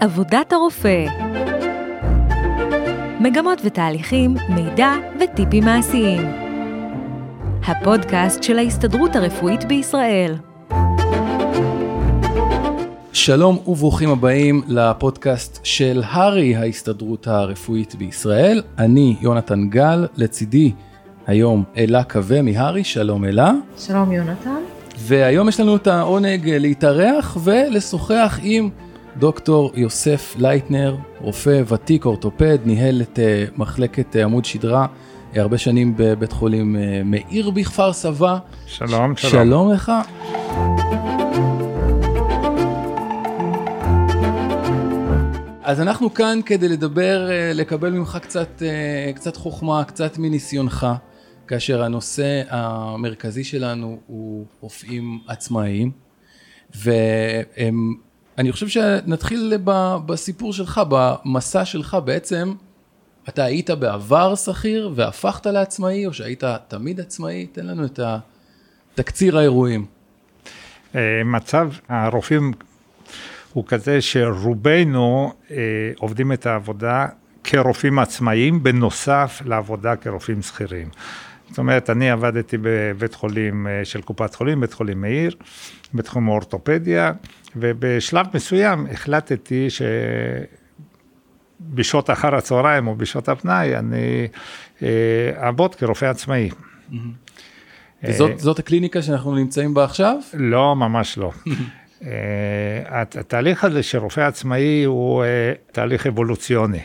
עבודת הרופא מגמות ותהליכים, מידע וטיפים מעשיים. הפודקאסט של ההסתדרות הרפואית בישראל. שלום וברוכים הבאים לפודקאסט של הר"י, ההסתדרות הרפואית בישראל. אני יונתן גל, לצידי היום אלה קווה מהר"י, שלום אלה. שלום יונתן. והיום יש לנו את העונג להתארח ולשוחח עם דוקטור יוסף לייטנר, רופא ותיק, אורתופד, ניהל את אה, מחלקת אה, עמוד שדרה אה, הרבה שנים בבית חולים מאיר בכפר סבא. שלום, ש- שלום. שלום לך. אז אנחנו כאן כדי לדבר, לקבל ממך קצת, קצת חוכמה, קצת מניסיונך, כאשר הנושא המרכזי שלנו הוא רופאים עצמאיים, והם אני חושב שנתחיל בסיפור שלך, במסע שלך בעצם, אתה היית בעבר שכיר והפכת לעצמאי, או שהיית תמיד עצמאי? תן לנו את תקציר האירועים. אה, מצב הרופאים הוא כזה שרובנו אה, עובדים את העבודה כרופאים עצמאיים, בנוסף לעבודה כרופאים שכירים. זאת אומרת, אני עבדתי בבית חולים אה, של קופת חולים, בית חולים מאיר, בתחום האורתופדיה, ובשלב מסוים החלטתי שבשעות אחר הצהריים או בשעות הפנאי אני אה, אעבוד כרופא עצמאי. וזאת הקליניקה שאנחנו נמצאים בה עכשיו? לא, ממש לא. התהליך הזה של רופא עצמאי הוא תהליך אבולוציוני.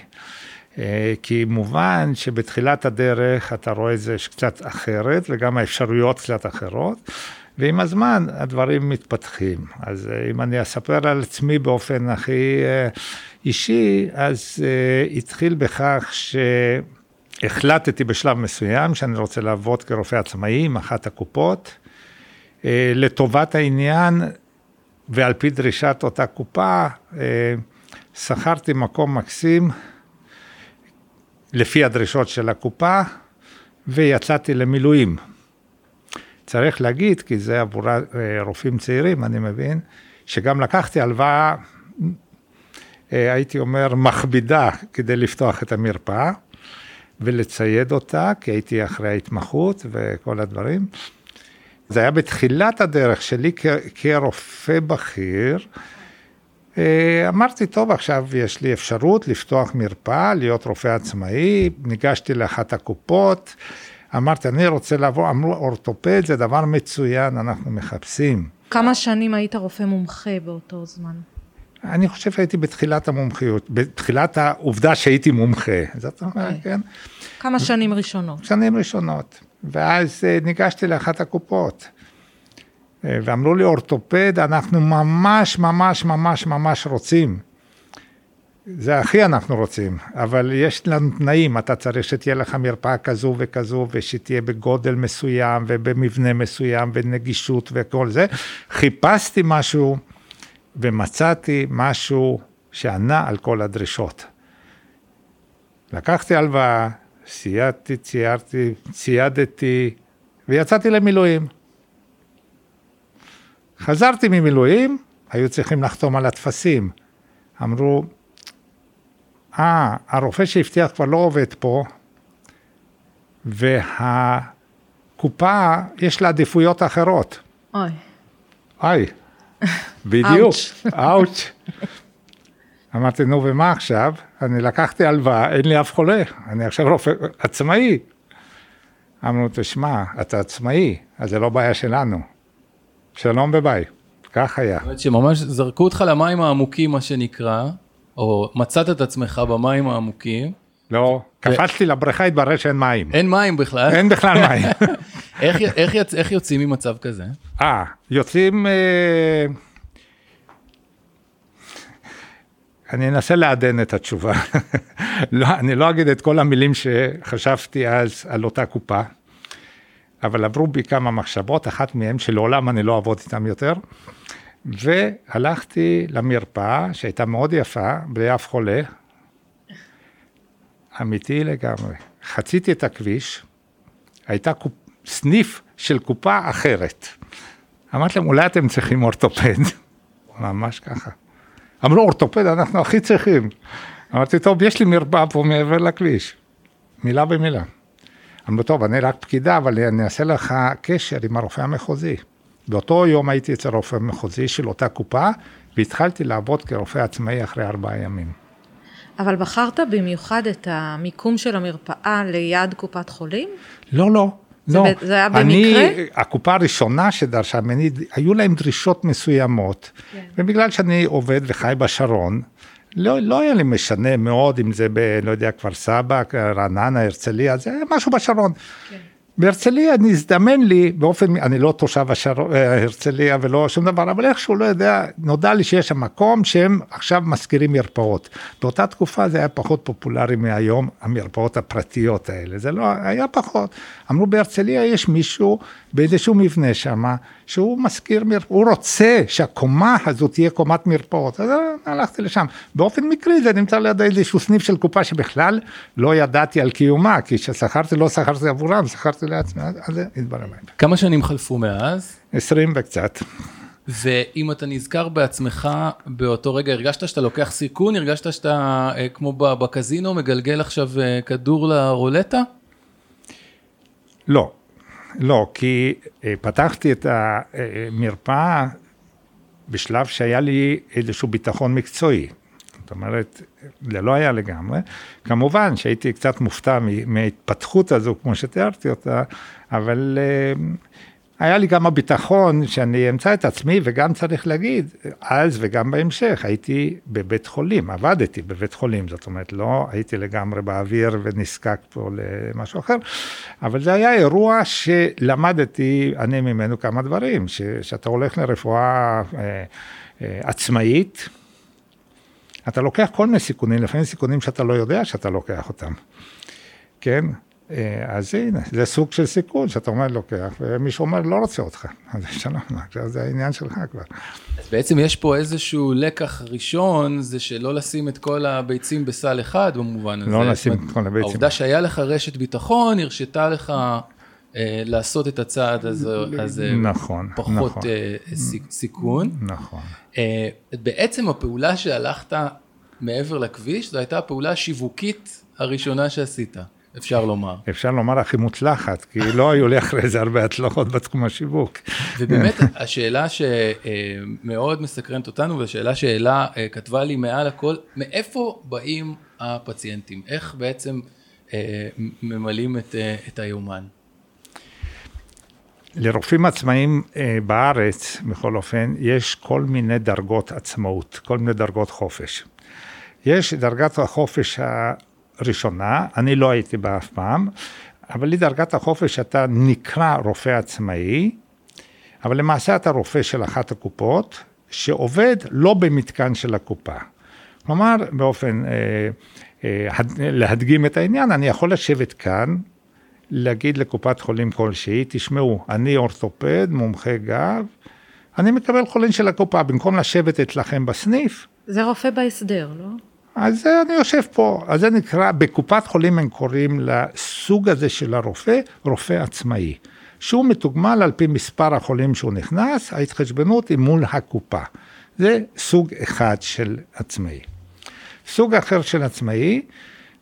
אה, כי מובן שבתחילת הדרך אתה רואה את זה קצת אחרת, וגם האפשרויות קצת אחרות, ועם הזמן הדברים מתפתחים. אז אה, אם אני אספר על עצמי באופן הכי אה, אישי, אז התחיל בכך שהחלטתי בשלב מסוים שאני רוצה לעבוד כרופא עצמאי עם אחת הקופות. לטובת העניין, ועל פי דרישת אותה קופה, שכרתי מקום מקסים לפי הדרישות של הקופה, ויצאתי למילואים. צריך להגיד, כי זה עבור אה, רופאים צעירים, אני מבין, שגם לקחתי הלוואה, אה, הייתי אומר, מכבידה כדי לפתוח את המרפאה ולצייד אותה, כי הייתי אחרי ההתמחות וכל הדברים. זה היה בתחילת הדרך שלי כרופא בכיר. אה, אמרתי, טוב, עכשיו יש לי אפשרות לפתוח מרפאה, להיות רופא עצמאי, ניגשתי לאחת הקופות, אמרתי, אני רוצה לעבור, אמרו, אורתופד זה דבר מצוין, אנחנו מחפשים. כמה שנים היית רופא מומחה באותו זמן? אני חושב שהייתי בתחילת המומחיות, בתחילת העובדה שהייתי מומחה, זאת אומרת, okay. אוקיי. כן. כמה שנים ראשונות? שנים ראשונות, ואז אה, ניגשתי לאחת הקופות. ואמרו לי, אורתופד, אנחנו ממש, ממש, ממש, ממש רוצים. זה הכי אנחנו רוצים, אבל יש לנו תנאים, אתה צריך שתהיה לך מרפאה כזו וכזו, ושתהיה בגודל מסוים, ובמבנה מסוים, ונגישות וכל זה. חיפשתי משהו, ומצאתי משהו שענה על כל הדרישות. לקחתי הלוואה, סיידתי, ציירתי, ציידתי, ויצאתי למילואים. חזרתי ממילואים, היו צריכים לחתום על הטפסים. אמרו, אה, הרופא שהבטיח כבר לא עובד פה, והקופה, יש לה עדיפויות אחרות. אוי. אוי, בדיוק, אאוץ'. אמרתי, נו, ומה עכשיו? אני לקחתי הלוואה, אין לי אף חולה, אני עכשיו רופא עצמאי. אמרנו, תשמע, אתה עצמאי, אז זה לא בעיה שלנו. שלום וביי, כך היה. זאת אומרת שממש זרקו אותך למים העמוקים, מה שנקרא, או מצאת את עצמך במים העמוקים. לא, קפצתי לבריכה, התברר שאין מים. אין מים בכלל. אין בכלל מים. איך, איך, יצ... איך יוצאים ממצב כזה? אה, יוצאים... אה... אני אנסה לעדן את התשובה. לא, אני לא אגיד את כל המילים שחשבתי אז על אותה קופה. אבל עברו בי כמה מחשבות, אחת מהן שלעולם אני לא אעבוד איתן יותר, והלכתי למרפאה שהייתה מאוד יפה, בלי אף חולה, אמיתי לגמרי. חציתי את הכביש, הייתה קופ... סניף של קופה אחרת. אמרתי להם, אולי אתם צריכים אורתופד? ממש ככה. אמרו, אורתופד, אנחנו הכי צריכים. אמרתי, טוב, יש לי מרפאה פה מעבר לכביש. מילה במילה. אמרו, טוב, אני רק פקידה, אבל אני אעשה לך קשר עם הרופא המחוזי. באותו יום הייתי אצל רופא מחוזי של אותה קופה, והתחלתי לעבוד כרופא עצמאי אחרי ארבעה ימים. אבל בחרת במיוחד את המיקום של המרפאה ליד קופת חולים? לא, לא. זה לא. זה היה אני, במקרה? הקופה הראשונה שדרשה ממני, היו להם דרישות מסוימות, כן. ובגלל שאני עובד וחי בשרון, לא, לא היה לי משנה מאוד אם זה ב... לא יודע, כפר סבא, רעננה, הרצליה, זה היה משהו בשרון. כן. בהרצליה נזדמן לי באופן, אני לא תושב השרון, אה, הרצליה ולא שום דבר, אבל איכשהו לא יודע, נודע לי שיש שם מקום שהם עכשיו משכירים מרפאות. באותה תקופה זה היה פחות פופולרי מהיום, המרפאות הפרטיות האלה, זה לא, היה פחות. אמרו בהרצליה יש מישהו באיזשהו מבנה שם, שהוא משכיר מרפאות, הוא רוצה שהקומה הזאת תהיה קומת מרפאות, אז הלכתי לשם. באופן מקרי זה נמצא ליד איזשהו סניף של קופה שבכלל לא ידעתי על קיומה, כי כששכרתי לא שכרתי עבורם, שכרתי לעצמי, אז זה התברר להם. כמה שנים חלפו מאז? 20 וקצת. ואם אתה נזכר בעצמך באותו רגע, הרגשת שאתה לוקח סיכון? הרגשת שאתה אה, כמו בקזינו מגלגל עכשיו אה, כדור לרולטה? לא, לא, כי אה, פתחתי את המרפאה בשלב שהיה לי איזשהו ביטחון מקצועי. זאת אומרת, זה לא היה לגמרי. כמובן שהייתי קצת מופתע מההתפתחות הזו, כמו שתיארתי אותה, אבל אה, היה לי גם הביטחון שאני אמצא את עצמי, וגם צריך להגיד, אז וגם בהמשך, הייתי בבית חולים, עבדתי בבית חולים, זאת אומרת, לא הייתי לגמרי באוויר ונזקק פה למשהו אחר, אבל זה היה אירוע שלמדתי אני ממנו כמה דברים, ש, שאתה הולך לרפואה אה, אה, עצמאית, אתה לוקח כל מיני סיכונים, לפעמים סיכונים שאתה לא יודע שאתה לוקח אותם, כן? אה, אז הנה, זה סוג של סיכון שאתה אומר לוקח, ומישהו אומר לא רוצה אותך, אז שלום, עכשיו זה העניין שלך כבר. אז בעצם יש פה איזשהו לקח ראשון, זה שלא לשים את כל הביצים בסל אחד במובן הזה. לא לשים את כל הביצים. העובדה שהיה לך רשת ביטחון, הרשתה לך אה, לעשות את הצעד הזה, הזה נכון, פחות נכון. אה, סיכון. נכון. אה, בעצם הפעולה שהלכת מעבר לכביש, זו הייתה הפעולה השיווקית הראשונה שעשית, אפשר לומר. אפשר לומר הכי מוצלחת, כי לא היו לי אחרי זה הרבה הצלחות בתחום השיווק. ובאמת השאלה שמאוד מסקרנת אותנו, והשאלה שאלה אה, כתבה לי מעל הכל, מאיפה באים הפציינטים? איך בעצם אה, ממלאים את, אה, את היומן? לרופאים עצמאיים בארץ, בכל אופן, יש כל מיני דרגות עצמאות, כל מיני דרגות חופש. יש דרגת החופש הראשונה, אני לא הייתי בה אף פעם, אבל היא דרגת החופש שאתה נקרא רופא עצמאי, אבל למעשה אתה רופא של אחת הקופות, שעובד לא במתקן של הקופה. כלומר, באופן, אה, אה, הד- להדגים את העניין, אני יכול לשבת כאן, להגיד לקופת חולים כלשהי, תשמעו, אני אורתופד, מומחה גב, אני מקבל חולים של הקופה, במקום לשבת אצלכם בסניף, זה רופא בהסדר, לא? אז אני יושב פה, אז זה נקרא, בקופת חולים הם קוראים לסוג הזה של הרופא, רופא עצמאי. שהוא מתוגמל על פי מספר החולים שהוא נכנס, ההתחשבנות היא מול הקופה. זה סוג אחד של עצמאי. סוג אחר של עצמאי,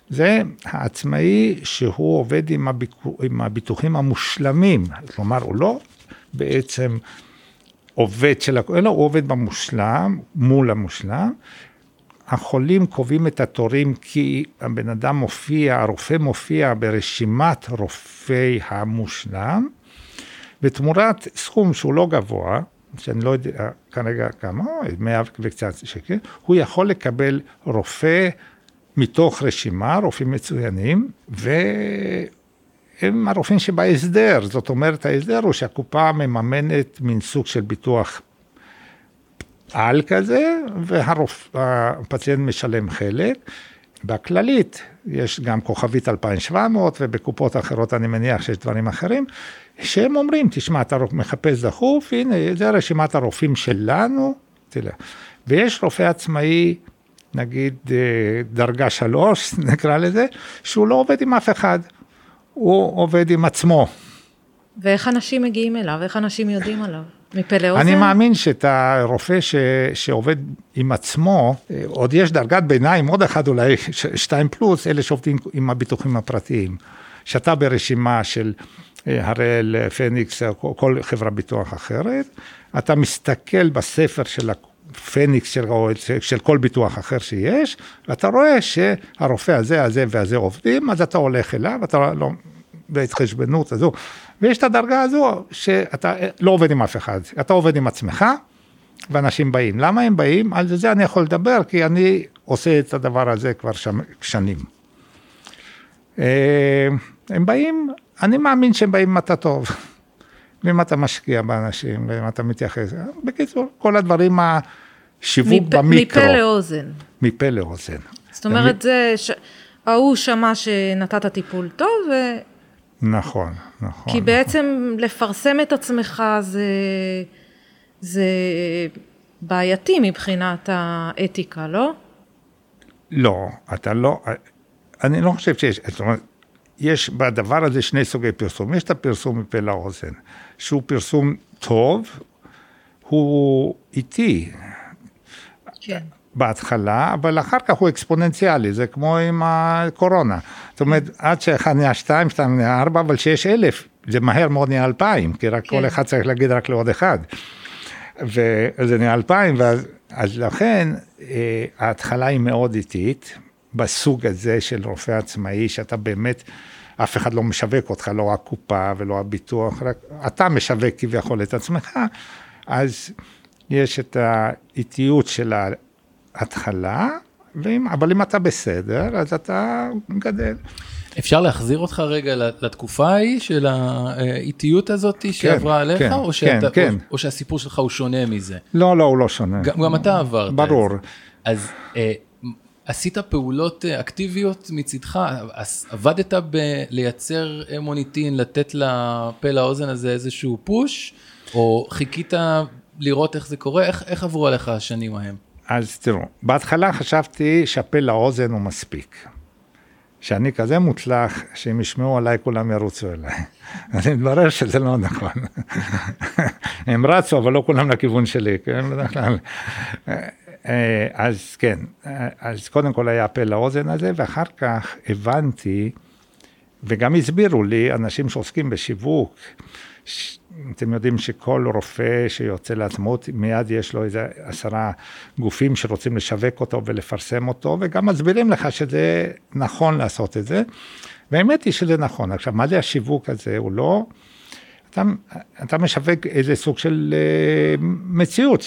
זה העצמאי שהוא עובד עם, הביקו, עם הביטוחים המושלמים, כלומר הוא לא בעצם עובד של, הכ- אלא הוא עובד במושלם, מול המושלם, החולים קובעים את התורים כי הבן אדם מופיע, הרופא מופיע ברשימת רופאי המושלם, ותמורת סכום שהוא לא גבוה, שאני לא יודע כרגע כמה, מאה וקצת שקל, הוא יכול לקבל רופא מתוך רשימה, רופאים מצוינים, והם הרופאים שבהסדר, זאת אומרת ההסדר הוא שהקופה מממנת מין סוג של ביטוח על כזה, והפציינט משלם חלק. בכללית יש גם כוכבית 2700 ובקופות אחרות אני מניח שיש דברים אחרים, שהם אומרים, תשמע, אתה מחפש דחוף, הנה, זה רשימת הרופאים שלנו, תלך. ויש רופא עצמאי, נגיד אה, דרגה שלוש, נקרא לזה, שהוא לא עובד עם אף אחד, הוא עובד עם עצמו. ואיך אנשים מגיעים אליו? איך אנשים יודעים עליו? מפה לאוזן? אני מאמין שאת הרופא ש, שעובד עם עצמו, אה, עוד יש דרגת ביניים, עוד אחד אולי, ש- שתיים פלוס, אלה שעובדים עם הביטוחים הפרטיים. שאתה ברשימה של אה, הראל, פניקס, או כל חברה ביטוח אחרת, אתה מסתכל בספר של הפניקס של, של כל ביטוח אחר שיש, ואתה רואה שהרופא הזה, הזה והזה עובדים, אז אתה הולך אליו, אתה לא, בהתחשבנות הזו, ויש את הדרגה הזו שאתה לא עובד עם אף אחד, אתה עובד עם עצמך, ואנשים באים. למה הם באים? על זה אני יכול לדבר, כי אני עושה את הדבר הזה כבר שנים. אה, הם באים, אני מאמין שהם באים אם אתה טוב, ואם אתה משקיע באנשים, ואם אתה מתייחס. בקיצור, כל הדברים, השיווק מפה- במיקרו. מפה לאוזן. מפה לאוזן. זאת אומרת, זה, ש... ההוא שמע שנתת טיפול טוב, ו... נכון, נכון. כי בעצם לפרסם את עצמך זה, זה בעייתי מבחינת האתיקה, לא? לא, אתה לא, אני לא חושב שיש, זאת אומרת, יש בדבר הזה שני סוגי פרסום. יש את הפרסום מפה לאוזן, שהוא פרסום טוב, הוא איטי כן. בהתחלה, אבל אחר כך הוא אקספוננציאלי, זה כמו עם הקורונה. זאת אומרת, עד שאחד נהיה שתיים, שתיים נהיה ארבע, אבל שיש אלף, זה מהר מאוד נהיה אלפיים, כי רק כן. כל אחד צריך להגיד רק לעוד אחד. וזה נהיה אלפיים, ואז אז לכן אה, ההתחלה היא מאוד איטית, בסוג הזה של רופא עצמאי, שאתה באמת, אף אחד לא משווק אותך, לא הקופה ולא הביטוח, רק אתה משווק כביכול את עצמך, אז יש את האיטיות של ההתחלה, ואם, אבל אם אתה בסדר, אז אתה גדל. אפשר להחזיר אותך רגע לתקופה ההיא של האיטיות הזאת שעברה עליך, כן, או, שאתה, כן, או, כן. או שהסיפור שלך הוא שונה מזה? לא, לא, הוא לא שונה. גם, גם אתה עברת. את ברור. זה. אז אה, עשית פעולות אה, אקטיביות מצידך, עבדת בלייצר מוניטין, לתת לפה לאוזן הזה איזשהו פוש, או חיכית לראות איך זה קורה? איך, איך עברו עליך השנים ההם? אז תראו, בהתחלה חשבתי שהפה לאוזן הוא מספיק. שאני כזה מוצלח, שאם ישמעו עליי כולם ירוצו אליי. אז מתברר שזה לא נכון. הם רצו, אבל לא כולם לכיוון שלי, כן, בדרך כלל. אה, אז כן, אז קודם כל היה פה לאוזן הזה, ואחר כך הבנתי, וגם הסבירו לי, אנשים שעוסקים בשיווק, ש- אתם יודעים שכל רופא שיוצא לעצמות, מיד יש לו איזה עשרה גופים שרוצים לשווק אותו ולפרסם אותו, וגם מסבירים לך שזה נכון לעשות את זה, והאמת היא שזה נכון. עכשיו, מה זה השיווק הזה? הוא לא... אתה, אתה משווק איזה סוג של אה, מציאות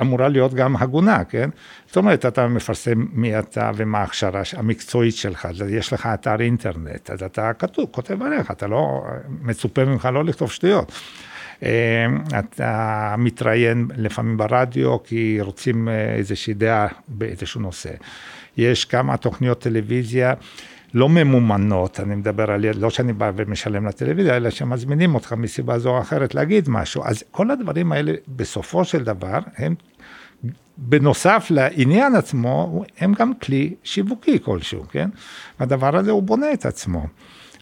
שאמורה להיות גם הגונה, כן? זאת אומרת, אתה מפרסם מי אתה ומה ההכשרה המקצועית שלך, יש לך אתר אינטרנט, אז אתה כתוב, כותב עליך, אתה לא, מצופה ממך לא לכתוב שטויות. אה, אתה מתראיין לפעמים ברדיו, כי רוצים אה, איזושהי דעה באיזשהו נושא. יש כמה תוכניות טלוויזיה. לא ממומנות, אני מדבר על, לא שאני בא ומשלם לטלוויזיה, אלא שמזמינים אותך מסיבה זו או אחרת להגיד משהו. אז כל הדברים האלה, בסופו של דבר, הם, בנוסף לעניין עצמו, הם גם כלי שיווקי כלשהו, כן? והדבר הזה הוא בונה את עצמו.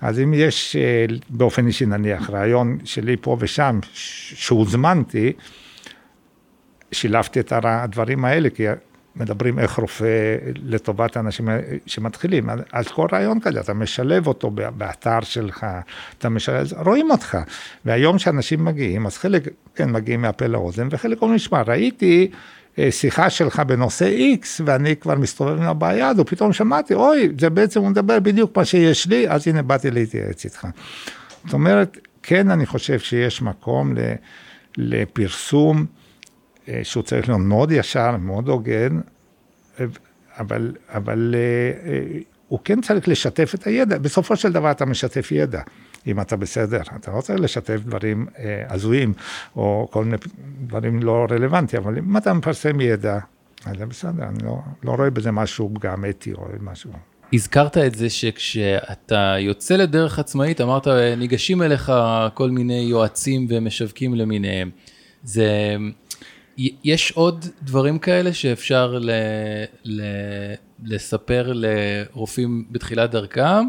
אז אם יש אה, באופן אישי נניח רעיון שלי פה ושם שהוזמנתי, שילבתי את הדברים האלה, כי מדברים איך רופא לטובת האנשים שמתחילים, אז כל רעיון כזה, אתה משלב אותו באתר שלך, אתה משלב, אז רואים אותך. והיום שאנשים מגיעים, אז חלק, כן, מגיעים מהפה לאוזן, וחלק אומרים, שמע, ראיתי שיחה שלך בנושא X, ואני כבר מסתובב עם הבעיה הזו, פתאום שמעתי, אוי, זה בעצם הוא מדבר בדיוק מה שיש לי, אז הנה באתי להתייעץ איתך. זאת אומרת, כן, אני חושב שיש מקום לפרסום. שהוא צריך להיות מאוד ישר, מאוד הוגן, אבל, אבל הוא כן צריך לשתף את הידע. בסופו של דבר אתה משתף ידע, אם אתה בסדר. אתה צריך לשתף דברים הזויים, או כל מיני דברים לא רלוונטיים, אבל אם אתה מפרסם ידע, אז זה בסדר, אני לא, לא רואה בזה משהו פגם אתי או משהו. הזכרת את זה שכשאתה יוצא לדרך עצמאית, אמרת, ניגשים אליך כל מיני יועצים ומשווקים למיניהם. זה... יש עוד דברים כאלה שאפשר ל, ל, לספר לרופאים בתחילת דרכם?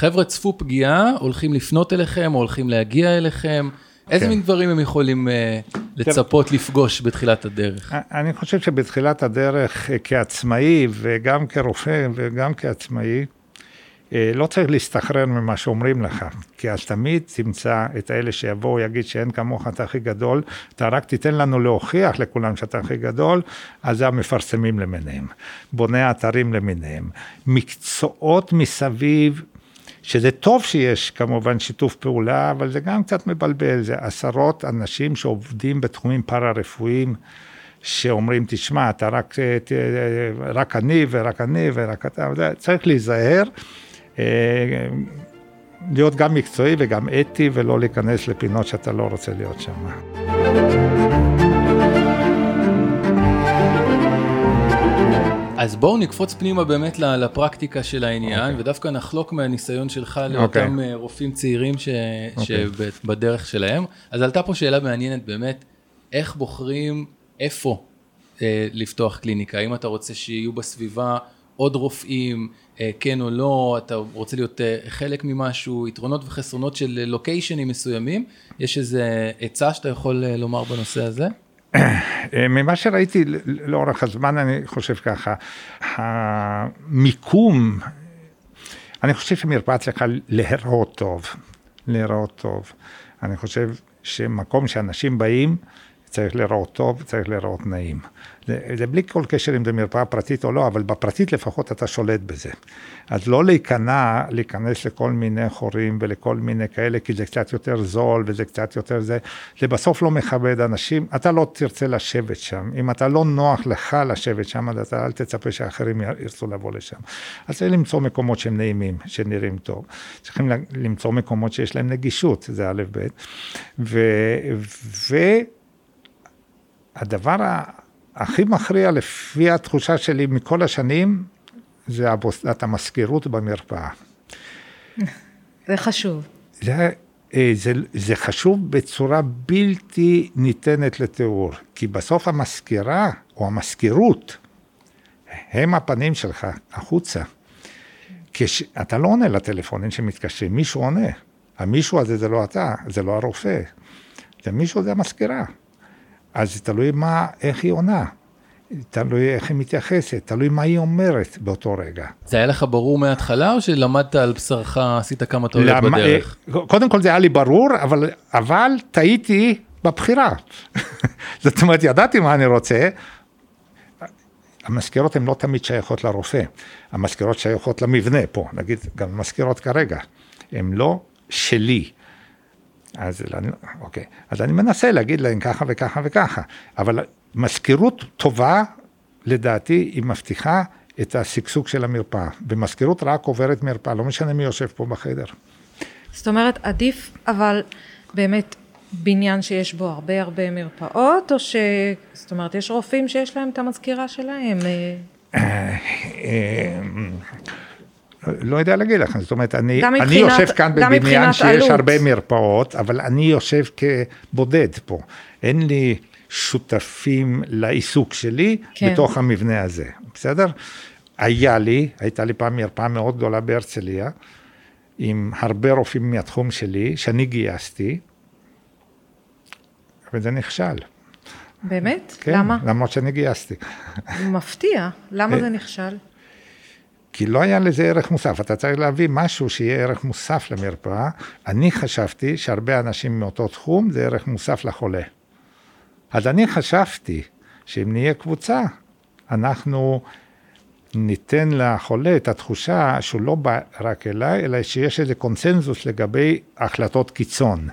חבר'ה צפו פגיעה, הולכים לפנות אליכם, או הולכים להגיע אליכם, איזה כן. מין דברים הם יכולים אה, לצפות לפגוש בתחילת הדרך? אני חושב שבתחילת הדרך אה, כעצמאי וגם כרופא וגם כעצמאי, אה, לא צריך להסתחרר ממה שאומרים לך, כי אז תמיד תמצא את האלה שיבואו, יגיד שאין כמוך אתה הכי גדול, אתה רק תיתן לנו להוכיח לכולם שאתה הכי גדול, אז זה המפרסמים למיניהם, בוני האתרים למיניהם, מקצועות מסביב, שזה טוב שיש כמובן שיתוף פעולה, אבל זה גם קצת מבלבל, זה עשרות אנשים שעובדים בתחומים פארה-רפואיים. שאומרים, תשמע, אתה רק, אה, ת- רק אני ורק אני ורק אתה, צריך להיזהר, אה, להיות גם מקצועי וגם אתי ולא להיכנס לפינות שאתה לא רוצה להיות שם. אז בואו נקפוץ פנימה באמת לפרקטיקה של העניין, אוקיי. ודווקא נחלוק מהניסיון שלך לאותם אה, רופאים צעירים ש- אוקיי. שבדרך שלהם. אז עלתה פה שאלה מעניינת באמת, איך בוחרים איפה אה, לפתוח קליניקה? האם אתה רוצה שיהיו בסביבה עוד רופאים, אה, כן או לא, אתה רוצה להיות אה, חלק ממשהו, יתרונות וחסרונות של לוקיישנים מסוימים? יש איזה עצה שאתה יכול אה, לומר בנושא הזה? אה, ממה שראיתי לאורך הזמן, אני חושב ככה, המיקום, אני חושב שמרפאה צריכה להיראות טוב, להיראות טוב. אני חושב שמקום שאנשים באים, צריך להיראות טוב, צריך להיראות נעים. זה, בלי כל קשר אם זה מרפאה פרטית או לא, אבל בפרטית לפחות אתה שולט בזה. אז לא להיכנע, להיכנס לכל מיני חורים ולכל מיני כאלה, כי זה קצת יותר זול וזה קצת יותר זה, זה בסוף לא מכבד אנשים, אתה לא תרצה לשבת שם. אם אתה לא נוח לך לשבת שם, אז אתה אל תצפה שאחרים ירצו לבוא לשם. אז צריך למצוא מקומות שהם נעימים, שנראים טוב. צריכים למצוא מקומות שיש להם נגישות, זה א' ב', ו... ו... הדבר הכי מכריע לפי התחושה שלי מכל השנים, זה עבודת המזכירות במרפאה. זה חשוב. זה, אה, זה, זה חשוב בצורה בלתי ניתנת לתיאור, כי בסוף המזכירה או המזכירות הם הפנים שלך החוצה. כש, אתה לא עונה לטלפונים שמתקשרים, מישהו עונה. המישהו הזה זה לא אתה, זה לא הרופא. זה מישהו, זה המזכירה. אז זה תלוי מה, איך היא עונה, תלוי איך היא מתייחסת, תלוי מה היא אומרת באותו רגע. זה היה לך ברור מההתחלה, או שלמדת על בשרך, עשית כמה טעויות למה- בדרך? אה, קודם כל זה היה לי ברור, אבל, אבל טעיתי בבחירה. זאת אומרת, ידעתי מה אני רוצה. המזכירות הן לא תמיד שייכות לרופא, המזכירות שייכות למבנה פה, נגיד גם מזכירות כרגע, הן לא שלי. אז אני, אוקיי, אז אני מנסה להגיד להם ככה וככה וככה, אבל מזכירות טובה, לדעתי, היא מבטיחה את השגשוג של המרפאה, ומזכירות רק עוברת מרפאה, לא משנה מי יושב פה בחדר. זאת אומרת, עדיף, אבל באמת בניין שיש בו הרבה הרבה מרפאות, או ש... זאת אומרת, יש רופאים שיש להם את המזכירה שלהם. אה, אה, לא יודע להגיד לך, זאת אומרת, אני, אני מבחינת- יושב כאן בבניין שיש עלות. הרבה מרפאות, אבל אני יושב כבודד פה. אין לי שותפים לעיסוק שלי כן. בתוך המבנה הזה, בסדר? היה לי, הייתה לי פעם מרפאה מאוד גדולה בהרצליה, עם הרבה רופאים מהתחום שלי, שאני גייסתי, וזה נכשל. באמת? כן, למה? למרות שאני גייסתי. מפתיע. למה אה, זה נכשל? כי לא היה לזה ערך מוסף, אתה צריך להביא משהו שיהיה ערך מוסף למרפאה. אני חשבתי שהרבה אנשים מאותו תחום זה ערך מוסף לחולה. אז אני חשבתי שאם נהיה קבוצה, אנחנו ניתן לחולה את התחושה שהוא לא בא רק אליי, אלא שיש איזה קונסנזוס לגבי החלטות קיצון.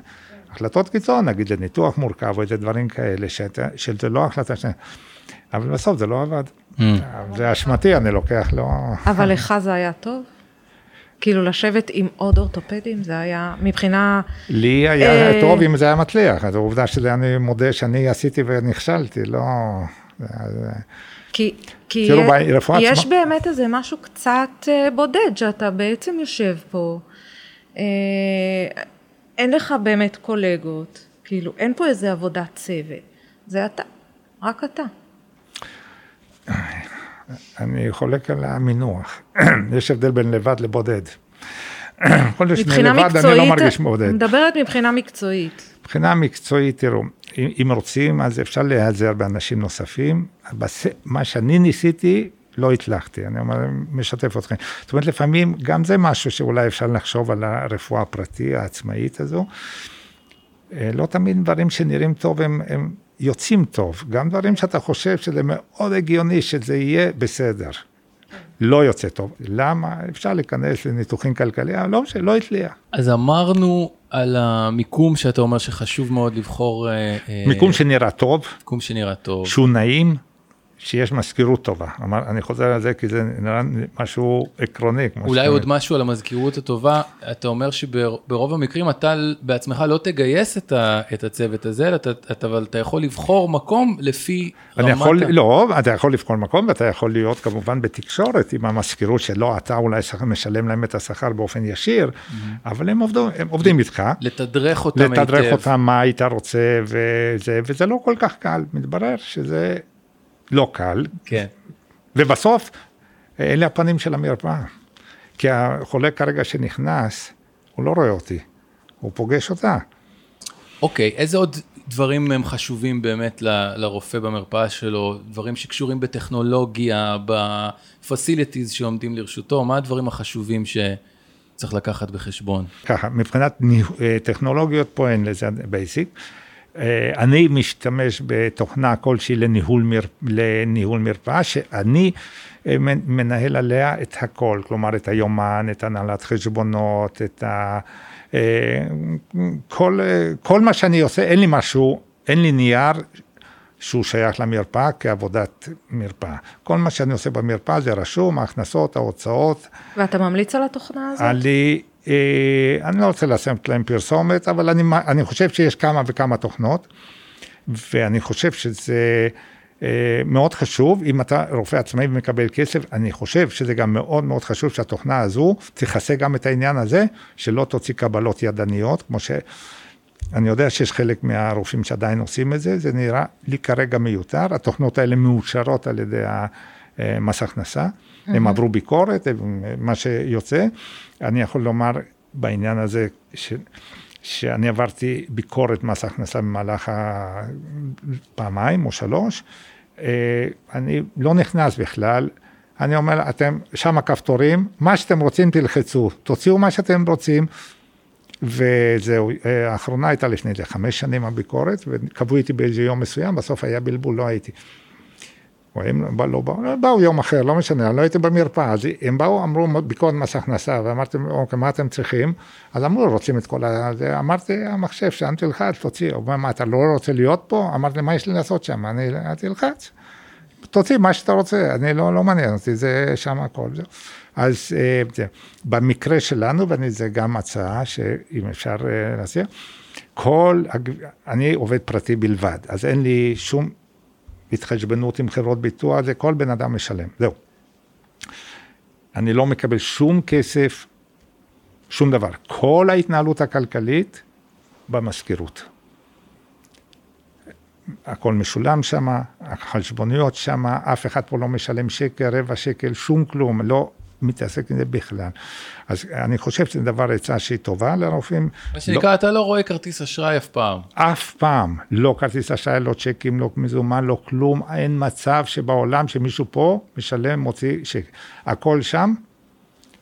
החלטות קיצון, נגיד לניתוח מורכב או איזה דברים כאלה, שאתה- שזה לא החלטה ש... אבל בסוף זה לא עבד. זה אשמתי, אני לוקח, לא... אבל לך זה היה טוב? כאילו לשבת עם עוד אורתופדים, זה היה מבחינה... לי היה אה, טוב אם זה היה מצליח, אז העובדה שזה אני מודה שאני עשיתי ונכשלתי, לא... כי, כי תראו, ברפואה יש עצמה- באמת איזה משהו קצת אה, בודד, שאתה בעצם יושב פה, אה, אין לך באמת קולגות, כאילו אין פה איזה עבודת צוות, זה אתה, רק אתה. אני חולק על המינוח. יש הבדל בין לבד לבודד. יכול להיות שאני לבד, אני לא מקצועית, מרגיש בודד. מדברת מבחינה מקצועית. מבחינה מקצועית, תראו, אם, אם רוצים, אז אפשר להיעזר באנשים נוספים. בס... מה שאני ניסיתי, לא הצלחתי, אני אומר, משתף אתכם. זאת אומרת, לפעמים גם זה משהו שאולי אפשר לחשוב על הרפואה הפרטי, העצמאית הזו. אה, לא תמיד דברים שנראים טוב הם, הם יוצאים טוב, גם דברים שאתה חושב שזה מאוד הגיוני שזה יהיה בסדר. לא יוצא טוב. למה? אפשר להיכנס לניתוחים כלכליים, לא משנה, לא הצליח. אז אמרנו על המיקום שאתה אומר שחשוב מאוד לבחור... אה, מיקום שנראה טוב. מיקום שנראה טוב. שהוא נעים, שיש מזכירות טובה. אמר, אני חוזר על זה כי זה נראה משהו עקרוני. אולי שאתה... עוד משהו על המזכירות הטובה, אתה אומר שברוב המקרים אתה בעצמך לא תגייס את, ה, את הצוות הזה, אתה, אתה, אבל אתה יכול לבחור מקום לפי רמת... יכול. לא, אתה יכול לבחור מקום ואתה יכול להיות כמובן בתקשורת עם המזכירות שלא אתה אולי משלם להם את השכר באופן ישיר, mm-hmm. אבל הם, עובדו, הם עובדים איתך. לתדרך אותם היטב. לתדרך אותם מה היית רוצה וזה, וזה לא כל כך קל, מתברר שזה... לא קל. כן. ובסוף, אלה הפנים של המרפאה. כי החולה כרגע שנכנס, הוא לא רואה אותי, הוא פוגש אותה. אוקיי, איזה עוד דברים הם חשובים באמת ל, לרופא במרפאה שלו? דברים שקשורים בטכנולוגיה, ב facilities שעומדים לרשותו? מה הדברים החשובים שצריך לקחת בחשבון? ככה, מבחינת אה, טכנולוגיות פה אין לי, זה basic. אה, אני משתמש בתוכנה כלשהי לניהול, מר, לניהול מרפאה, שאני אה, מנהל עליה את הכל, כלומר את היומן, את הנהלת חשבונות, את ה... אה, כל, כל מה שאני עושה, אין לי משהו, אין לי נייר שהוא שייך למרפאה כעבודת מרפאה. כל מה שאני עושה במרפאה זה רשום, ההכנסות, ההוצאות. ואתה ממליץ על התוכנה הזאת? אני, אני לא רוצה לעשות להם פרסומת, אבל אני, אני חושב שיש כמה וכמה תוכנות, ואני חושב שזה אה, מאוד חשוב, אם אתה רופא עצמאי ומקבל כסף, אני חושב שזה גם מאוד מאוד חשוב שהתוכנה הזו תכסה גם את העניין הזה, שלא תוציא קבלות ידניות, כמו ש... אני יודע שיש חלק מהרופאים שעדיין עושים את זה, זה נראה לי כרגע מיותר, התוכנות האלה מאושרות על ידי מס הכנסה. הם עברו ביקורת, מה שיוצא. אני יכול לומר בעניין הזה, ש... שאני עברתי ביקורת מס הכנסה במהלך הפעמיים או שלוש, אה, אני לא נכנס בכלל, אני אומר, אתם, שם הכפתורים, מה שאתם רוצים תלחצו, תוציאו מה שאתם רוצים, וזהו, אה, האחרונה הייתה לפני זה חמש שנים הביקורת, וקבעו איתי באיזה יום מסוים, בסוף היה בלבול, לא הייתי. או הם לא באו, באו יום אחר, לא משנה, אני לא הייתי במרפאה, אז הם באו, אמרו ביקורת מס הכנסה, ואמרתי, אוקיי, מה אתם צריכים? אז אמרו, רוצים את כל ה... אמרתי, המחשב, שם תלחץ, תוציא, הוא אומר, מה, אתה לא רוצה להיות פה? אמרתי, מה יש לי לעשות שם? אני תלחץ, תוציא מה שאתה רוצה, אני לא, לא מעניין אותי, זה שם הכל. אז אה, זה, במקרה שלנו, וזה גם הצעה שאם אפשר אה, להציע, כל, אני עובד פרטי בלבד, אז אין לי שום התחשבנות עם חברות ביטוח, זה כל בן אדם משלם, זהו. אני לא מקבל שום כסף, שום דבר. כל ההתנהלות הכלכלית במזכירות. הכל משולם שם, החשבוניות שם, אף אחד פה לא משלם שקל, רבע שקל, שום כלום, לא, מתעסק עם זה בכלל. אז אני חושב שזה דבר עצה שהיא טובה לרופאים. מה שנקרא, לא, אתה לא רואה כרטיס אשראי אף פעם. אף פעם. לא כרטיס אשראי, לא צ'קים, לא מזומן, לא כלום. אין מצב שבעולם שמישהו פה משלם, מוציא שקל. הכל שם,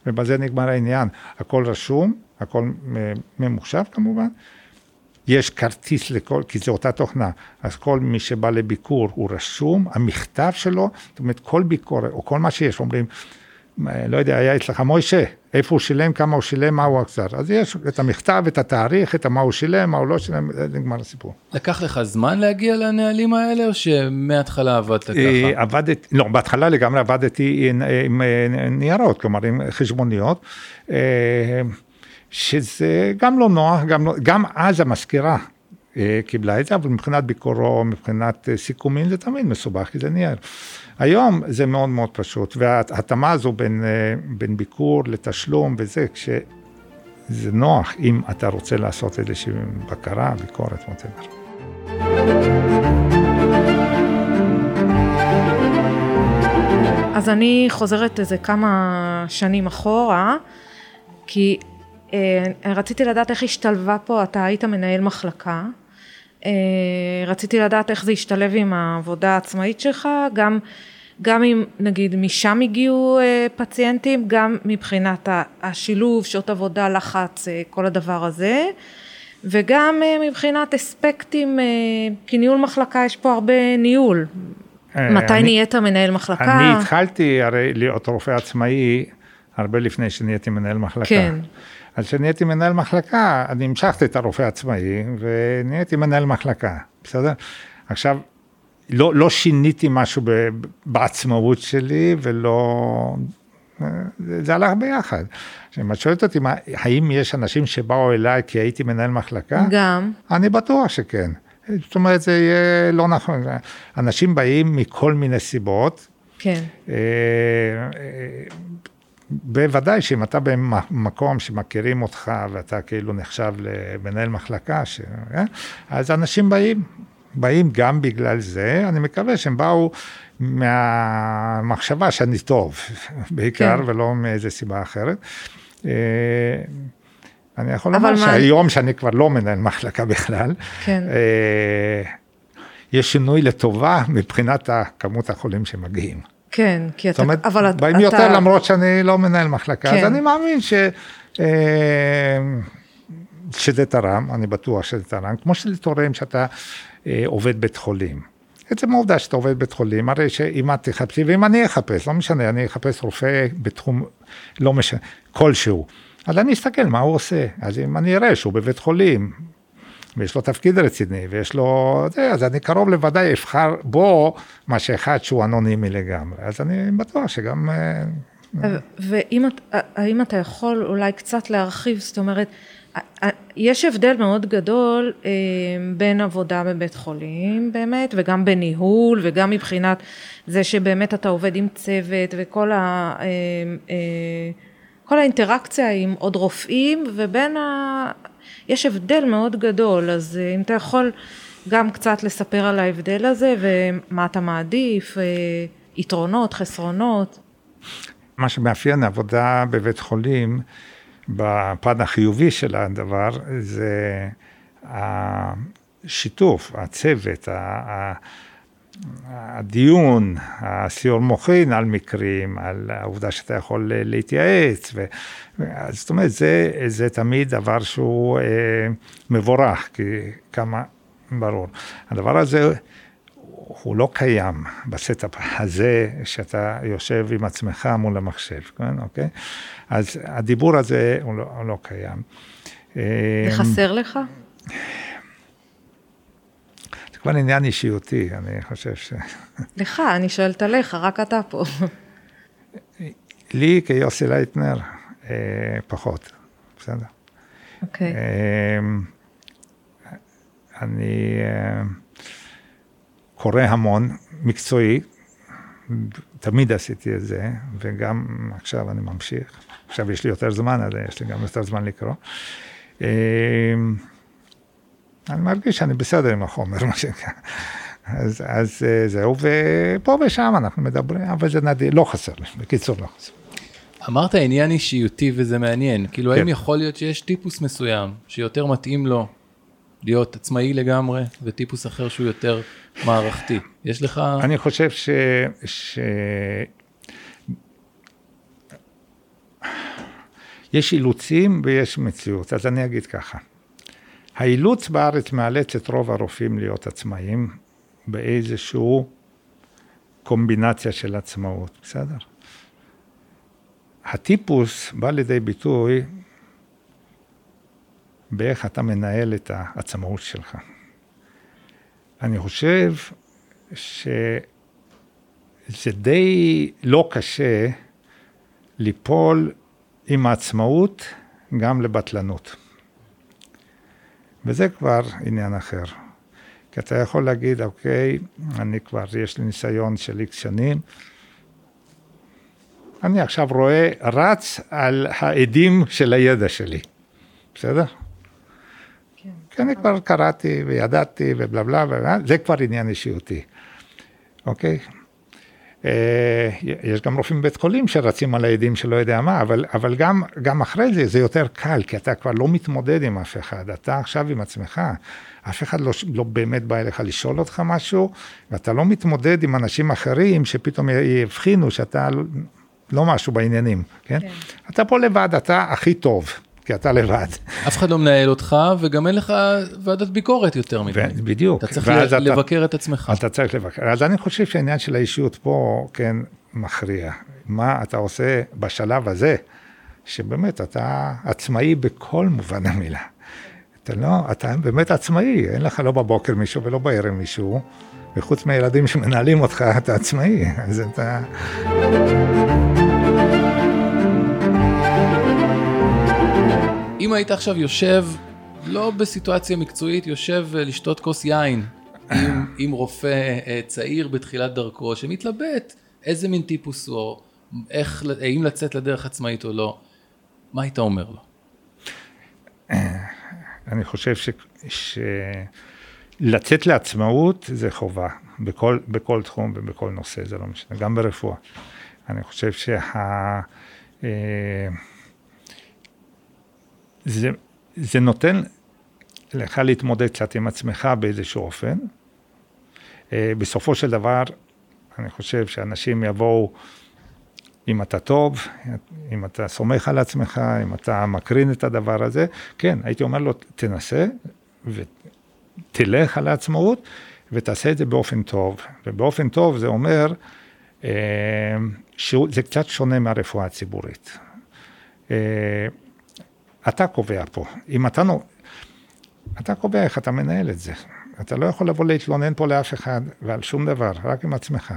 ובזה נגמר העניין. הכל רשום, הכל ממוחשב כמובן. יש כרטיס לכל, כי זו אותה תוכנה, אז כל מי שבא לביקור הוא רשום, המכתב שלו, זאת אומרת כל ביקורת, או כל מה שיש, אומרים, לא יודע, היה אצלך מוישה, איפה הוא שילם, כמה הוא שילם, מה הוא החזר. אז יש את המכתב, את התאריך, את מה הוא שילם, מה הוא לא שילם, זה נגמר הסיפור. לקח לך זמן להגיע לנהלים האלה, או שמהתחלה עבדת ככה? אה, עבדת, לא, בהתחלה לגמרי עבדתי עם, עם ניירות, כלומר עם חשבוניות, אה, שזה גם לא נוח, גם, לא, גם אז המזכירה אה, קיבלה את זה, אבל מבחינת ביקורו, מבחינת סיכומים, זה תמיד מסובך, כי זה נייר. היום זה מאוד מאוד פשוט, וההתאמה הזו בין, אה, בין ביקור לתשלום וזה, כשזה נוח אם אתה רוצה לעשות איזושהי בקרה, ביקורת, מוטבר. אז אני חוזרת איזה כמה שנים אחורה, כי אה, רציתי לדעת איך השתלבה פה, אתה היית מנהל מחלקה, אה, רציתי לדעת איך זה השתלב עם העבודה העצמאית שלך, גם, גם אם נגיד משם הגיעו אה, פציינטים, גם מבחינת השילוב, שעות עבודה, לחץ, כל הדבר הזה, וגם מבחינת אספקטים, כי ניהול מחלקה יש פה הרבה ניהול. מתי אני, נהיית מנהל מחלקה? אני התחלתי הרי להיות רופא עצמאי הרבה לפני שנהייתי מנהל מחלקה. כן. אז כשנהייתי מנהל מחלקה, אני המשכתי את הרופא העצמאי ונהייתי מנהל מחלקה, בסדר? עכשיו, לא, לא שיניתי משהו ב, בעצמאות שלי ולא... זה הלך ביחד. אם את שואלת אותי, האם יש אנשים שבאו אליי כי הייתי מנהל מחלקה? גם. אני בטוח שכן. זאת אומרת, זה יהיה לא נכון. אנשים באים מכל מיני סיבות. כן. בוודאי שאם אתה במקום שמכירים אותך ואתה כאילו נחשב למנהל מחלקה, ש... אה, אז אנשים באים, באים גם בגלל זה, אני מקווה שהם באו מהמחשבה שאני טוב, בעיקר, כן. ולא מאיזה סיבה אחרת. אה, אני יכול לומר מה... שהיום, שאני כבר לא מנהל מחלקה בכלל, כן. אה, יש שינוי לטובה מבחינת כמות החולים שמגיעים. כן, כי אתה, זאת אומרת, אבל אתה... באים יותר למרות שאני לא מנהל מחלקה, כן. אז אני מאמין ש... אה, שזה תרם, אני בטוח שזה תרם, כמו שזה תורם שאתה אה, עובד בית חולים. עצם העובדה שאתה עובד בית חולים, הרי שאם את תחפשי, ואם אני אחפש, לא משנה, אני אחפש רופא בתחום, לא משנה, כלשהו. אז אני אסתכל מה הוא עושה, אז אם אני אראה שהוא בבית חולים, ויש לו תפקיד רציני, ויש לו, זה, אז אני קרוב לוודאי אבחר בו מה שאחד שהוא אנונימי לגמרי, אז אני בטוח שגם... אה, והאם אתה יכול אולי קצת להרחיב, זאת אומרת, יש הבדל מאוד גדול אה, בין עבודה בבית חולים באמת וגם בניהול וגם מבחינת זה שבאמת אתה עובד עם צוות וכל ה... אה, כל האינטראקציה עם עוד רופאים ובין ה... יש הבדל מאוד גדול, אז אה, אם אתה יכול גם קצת לספר על ההבדל הזה ומה אתה מעדיף, אה, יתרונות, חסרונות. מה שמאפיין עבודה בבית חולים, בפן החיובי של הדבר, זה השיתוף, הצוות, הדיון, הסיעור מוחין על מקרים, על העובדה שאתה יכול להתייעץ, ו... זאת אומרת, זה, זה תמיד דבר שהוא אה, מבורך, כי כמה, ברור. הדבר הזה הוא לא קיים ב setup הזה, שאתה יושב עם עצמך מול המחשב, כן, אוקיי? אז הדיבור הזה הוא לא, הוא לא קיים. זה חסר לך? כבר עניין אישיותי, אני חושב ש... לך, אני שואלת עליך, רק אתה פה. לי כיוסי לייטנר, אה, פחות, בסדר. אוקיי. Okay. אה, אני אה, קורא המון, מקצועי, תמיד עשיתי את זה, וגם עכשיו אני ממשיך. עכשיו יש לי יותר זמן, אז יש לי גם יותר זמן לקרוא. אני מרגיש שאני בסדר עם החומר, מה שנקרא. אז, אז אה, זהו, ופה ושם אנחנו מדברים, אבל זה נדיר, לא חסר לי, בקיצור לא חסר. אמרת עניין אישיותי וזה מעניין, כאילו כן. האם יכול להיות שיש טיפוס מסוים שיותר מתאים לו להיות עצמאי לגמרי, וטיפוס אחר שהוא יותר מערכתי? יש לך... אני חושב ש... ש... יש אילוצים ויש מציאות, אז אני אגיד ככה. האילוץ בארץ מאלץ את רוב הרופאים להיות עצמאים באיזשהו קומבינציה של עצמאות, בסדר? הטיפוס בא לידי ביטוי באיך אתה מנהל את העצמאות שלך. אני חושב שזה די לא קשה ליפול עם העצמאות גם לבטלנות. וזה כבר עניין אחר. כי אתה יכול להגיד, אוקיי, אני כבר, יש לי ניסיון של איקס שנים, אני עכשיו רואה, רץ על העדים של הידע שלי, בסדר? כן. כי אני כבר קראתי וידעתי ובלה בלה, זה כבר עניין אישיותי, אוקיי? אה, יש גם רופאים בבית חולים שרצים על העדים שלא יודע מה, אבל, אבל גם, גם אחרי זה זה יותר קל, כי אתה כבר לא מתמודד עם אף אחד, אתה עכשיו עם עצמך. אף אחד לא, לא באמת בא אליך לשאול אותך משהו, ואתה לא מתמודד עם אנשים אחרים שפתאום יבחינו שאתה לא משהו בעניינים, כן? כן? אתה פה לבד, אתה הכי טוב. כי אתה לבד. אף אחד לא מנהל אותך, וגם אין לך ועדת ביקורת יותר מדי. בדיוק. אתה צריך אתה, לבקר את עצמך. אתה צריך לבקר. אז אני חושב שהעניין של האישיות פה, כן, מכריע. מה אתה עושה בשלב הזה, שבאמת אתה עצמאי בכל מובן המילה. אתה לא, אתה באמת עצמאי, אין לך לא בבוקר מישהו ולא בערב מישהו, וחוץ מהילדים שמנהלים אותך, אתה עצמאי, אז אתה... אם היית עכשיו יושב, לא בסיטואציה מקצועית, יושב לשתות כוס יין עם, עם רופא אה, צעיר בתחילת דרכו, שמתלבט איזה מין טיפוס הוא, איך, האם לצאת לדרך עצמאית או לא, מה היית אומר לו? אני חושב שלצאת ש... לעצמאות זה חובה, בכל, בכל תחום ובכל נושא, זה לא משנה, גם ברפואה. אני חושב שה... אה, זה, זה נותן לך להתמודד קצת עם עצמך באיזשהו אופן. אה, בסופו של דבר, אני חושב שאנשים יבואו, אם אתה טוב, אם אתה סומך על עצמך, אם אתה מקרין את הדבר הזה, כן, הייתי אומר לו, תנסה ותלך על העצמאות ותעשה את זה באופן טוב. ובאופן טוב זה אומר אה, שזה קצת שונה מהרפואה הציבורית. אתה קובע פה. אם אתה, נו... אתה קובע איך אתה מנהל את זה. אתה לא יכול לבוא להתלונן פה לאף אחד ועל שום דבר, רק עם עצמך.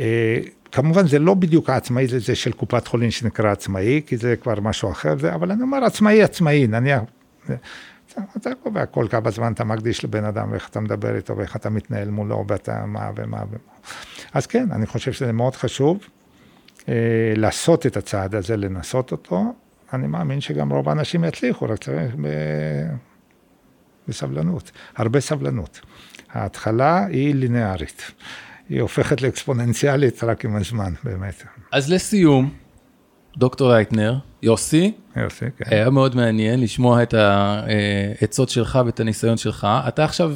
אה, כמובן זה לא בדיוק העצמאי זה של קופת חולים שנקרא עצמאי, כי זה כבר משהו אחר, זה, אבל אני אומר עצמאי עצמאי, נניח, אתה קובע כל כמה זמן אתה מקדיש לבן אדם ואיך אתה מדבר איתו ואיך אתה מתנהל מולו ואתה מה ומה ומה. אז כן, אני חושב שזה מאוד חשוב אה, לעשות את הצעד הזה, לנסות אותו, אני מאמין שגם רוב האנשים יצליחו, רק צריך ב... בסבלנות, הרבה סבלנות. ההתחלה היא לינארית, היא הופכת לאקספוננציאלית רק עם הזמן, באמת. אז לסיום, דוקטור לייטנר, יוסי, יוסי, כן. היה מאוד מעניין לשמוע את העצות שלך ואת הניסיון שלך. אתה עכשיו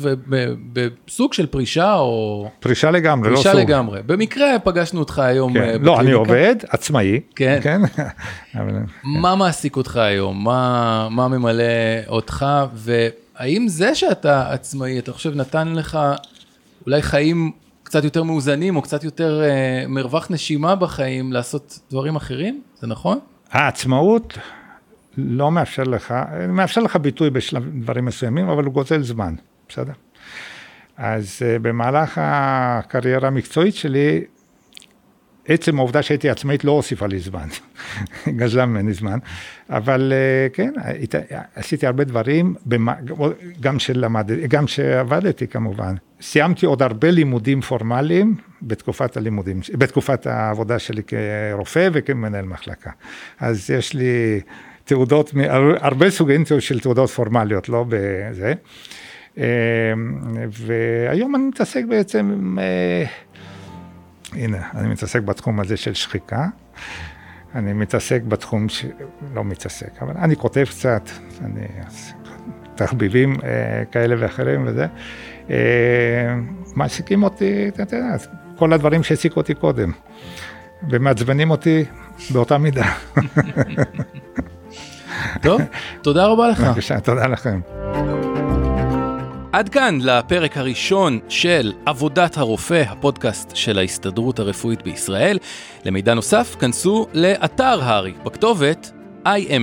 בסוג של פרישה או... פרישה לגמרי, פרישה לא סוג. פרישה לגמרי. במקרה פגשנו אותך היום כן. בקליניקה. לא, אני עובד, עצמאי. כן. כן. מה מעסיק אותך היום? מה, מה ממלא אותך? והאם זה שאתה עצמאי, אתה חושב, נתן לך אולי חיים קצת יותר מאוזנים, או קצת יותר אה, מרווח נשימה בחיים, לעשות דברים אחרים? זה נכון? העצמאות לא מאפשר לך, מאפשר לך ביטוי בשלב דברים מסוימים, אבל הוא גוזל זמן, בסדר? אז uh, במהלך הקריירה המקצועית שלי, עצם העובדה שהייתי עצמאית לא הוסיפה לי זמן, גזלה ממני זמן, אבל uh, כן, עשיתי הרבה דברים, גם, שלמד, גם שעבדתי כמובן. סיימתי עוד הרבה לימודים פורמליים בתקופת הלימודים, בתקופת העבודה שלי כרופא וכמנהל מחלקה. אז יש לי תעודות, הרבה סוגים של תעודות פורמליות, לא בזה. אמ, והיום אני מתעסק בעצם אה, הנה, אני מתעסק בתחום הזה של שחיקה. אני מתעסק בתחום, ש... לא מתעסק, אבל אני כותב קצת, אני... תחביבים אה, כאלה ואחרים וזה. אה, מעסיקים אותי, אתה יודע, כל הדברים שהעסיקו אותי קודם, ומעצבנים אותי באותה מידה. טוב, תודה רבה לך. בבקשה, תודה לכם. עד כאן לפרק הראשון של עבודת הרופא, הפודקאסט של ההסתדרות הרפואית בישראל. למידע נוסף, כנסו לאתר הר"י בכתובת ima.org.il.